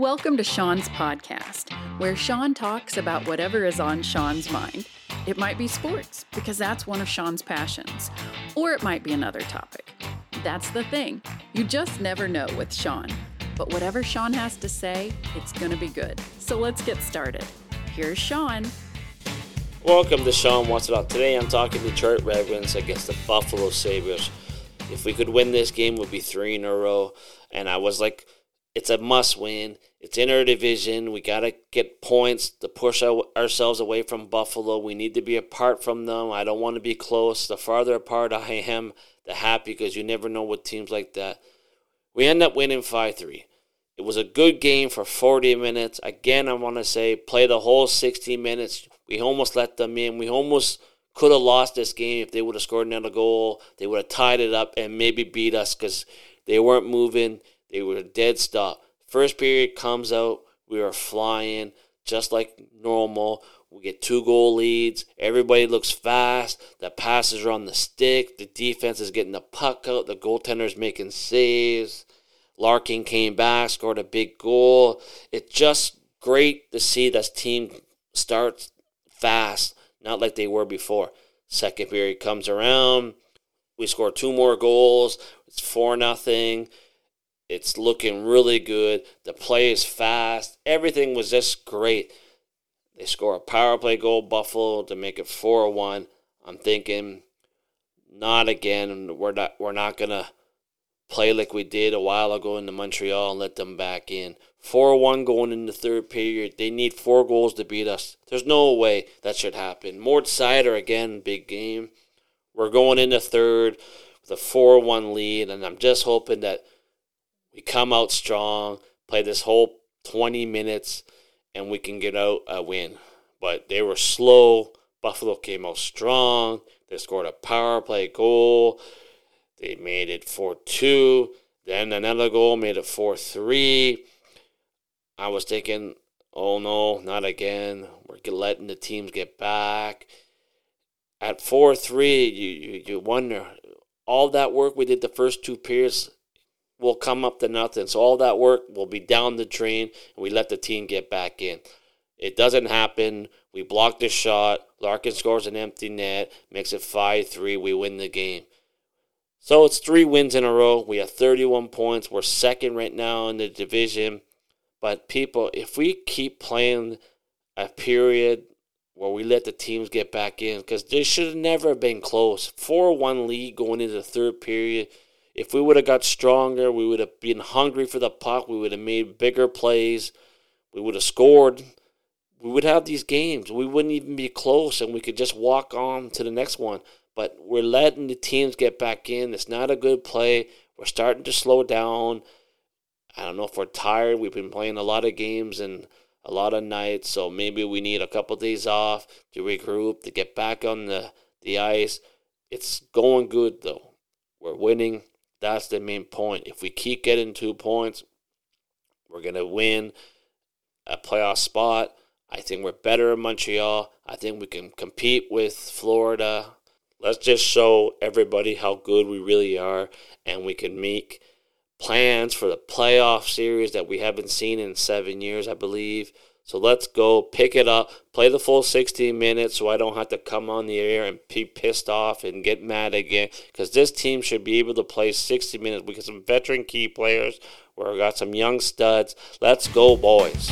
Welcome to Sean's podcast, where Sean talks about whatever is on Sean's mind. It might be sports, because that's one of Sean's passions, or it might be another topic. That's the thing. You just never know with Sean. But whatever Sean has to say, it's going to be good. So let's get started. Here's Sean. Welcome to Sean What's It Up. Today I'm talking Detroit Red Wings against the Buffalo Sabres. If we could win this game, would be three in a row. And I was like, it's a must win. It's in our division. We got to get points to push our, ourselves away from Buffalo. We need to be apart from them. I don't want to be close. The farther apart I am, the happier because you never know with teams like that. We end up winning 5 3. It was a good game for 40 minutes. Again, I want to say, play the whole 60 minutes. We almost let them in. We almost could have lost this game if they would have scored another goal. They would have tied it up and maybe beat us because they weren't moving. They were dead stop. First period comes out. We are flying just like normal. We get two goal leads. Everybody looks fast. The passes are on the stick. The defense is getting the puck out. The goaltender's making saves. Larkin came back, scored a big goal. It's just great to see this team start fast, not like they were before. Second period comes around. We score two more goals. It's four nothing. It's looking really good. The play is fast. Everything was just great. They score a power play goal, Buffalo, to make it 4 1. I'm thinking, not again. We're not, we're not going to play like we did a while ago in the Montreal and let them back in. 4 1 going in the third period. They need four goals to beat us. There's no way that should happen. Mort Seider again, big game. We're going into third with a 4 1 lead, and I'm just hoping that we come out strong, play this whole 20 minutes, and we can get out a win. But they were slow. Buffalo came out strong. They scored a power play goal. They made it 4 2. Then another goal made it 4 3. I was thinking, oh no, not again. We're letting the teams get back. At 4 3, you, you, you wonder, all that work we did the first two periods will come up to nothing. So all that work will be down the drain, and we let the team get back in. It doesn't happen. We block the shot. Larkin scores an empty net, makes it 5 3. We win the game. So it's three wins in a row. We have 31 points. We're second right now in the division. But people, if we keep playing a period where we let the teams get back in, because this should have never been close. 4 1 lead going into the third period. If we would have got stronger, we would have been hungry for the puck. We would have made bigger plays. We would have scored. We would have these games. We wouldn't even be close, and we could just walk on to the next one. But we're letting the teams get back in. It's not a good play. We're starting to slow down. I don't know if we're tired. We've been playing a lot of games and a lot of nights, so maybe we need a couple of days off to regroup, to get back on the, the ice. It's going good, though. We're winning. That's the main point. If we keep getting two points, we're going to win a playoff spot. I think we're better in Montreal. I think we can compete with Florida. Let's just show everybody how good we really are, and we can make plans for the playoff series that we haven't seen in seven years, I believe. So let's go pick it up, play the full 16 minutes so I don't have to come on the air and be pissed off and get mad again. Because this team should be able to play 60 minutes. We got some veteran key players. We've got some young studs. Let's go, boys.